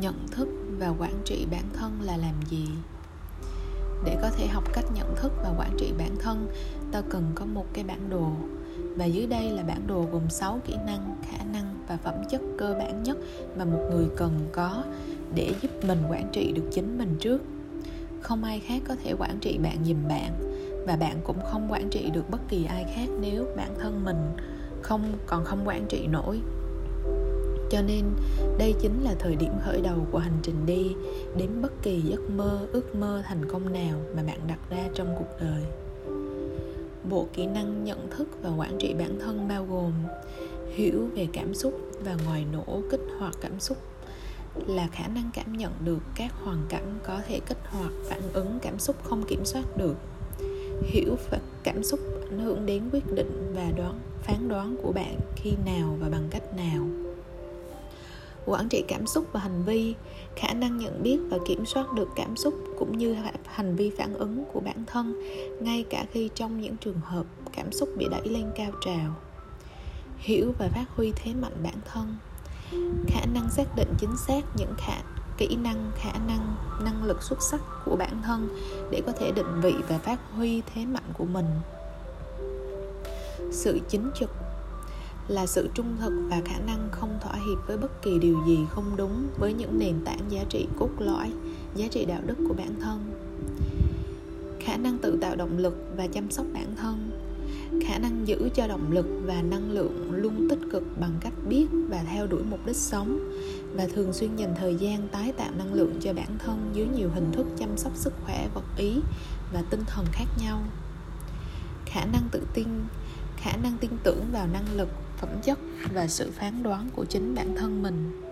nhận thức và quản trị bản thân là làm gì? Để có thể học cách nhận thức và quản trị bản thân ta cần có một cái bản đồ. Và dưới đây là bản đồ gồm 6 kỹ năng, khả năng và phẩm chất cơ bản nhất mà một người cần có để giúp mình quản trị được chính mình trước. Không ai khác có thể quản trị bạn giùm bạn và bạn cũng không quản trị được bất kỳ ai khác nếu bản thân mình không còn không quản trị nổi cho nên, đây chính là thời điểm khởi đầu của hành trình đi đến bất kỳ giấc mơ, ước mơ thành công nào mà bạn đặt ra trong cuộc đời. Bộ kỹ năng nhận thức và quản trị bản thân bao gồm hiểu về cảm xúc và ngoài nổ kích hoạt cảm xúc là khả năng cảm nhận được các hoàn cảnh có thể kích hoạt phản ứng cảm xúc không kiểm soát được. Hiểu và cảm xúc ảnh hưởng đến quyết định và đoán, phán đoán của bạn khi nào và bằng cách nào quản trị cảm xúc và hành vi, khả năng nhận biết và kiểm soát được cảm xúc cũng như hành vi phản ứng của bản thân, ngay cả khi trong những trường hợp cảm xúc bị đẩy lên cao trào. Hiểu và phát huy thế mạnh bản thân. Khả năng xác định chính xác những khả, kỹ năng, khả năng năng lực xuất sắc của bản thân để có thể định vị và phát huy thế mạnh của mình. Sự chính trực là sự trung thực và khả năng không thỏa hiệp với bất kỳ điều gì không đúng với những nền tảng giá trị cốt lõi, giá trị đạo đức của bản thân. Khả năng tự tạo động lực và chăm sóc bản thân. Khả năng giữ cho động lực và năng lượng luôn tích cực bằng cách biết và theo đuổi mục đích sống và thường xuyên dành thời gian tái tạo năng lượng cho bản thân dưới nhiều hình thức chăm sóc sức khỏe, vật ý và tinh thần khác nhau. Khả năng tự tin. Khả năng tin tưởng vào năng lực phẩm chất và sự phán đoán của chính bản thân mình.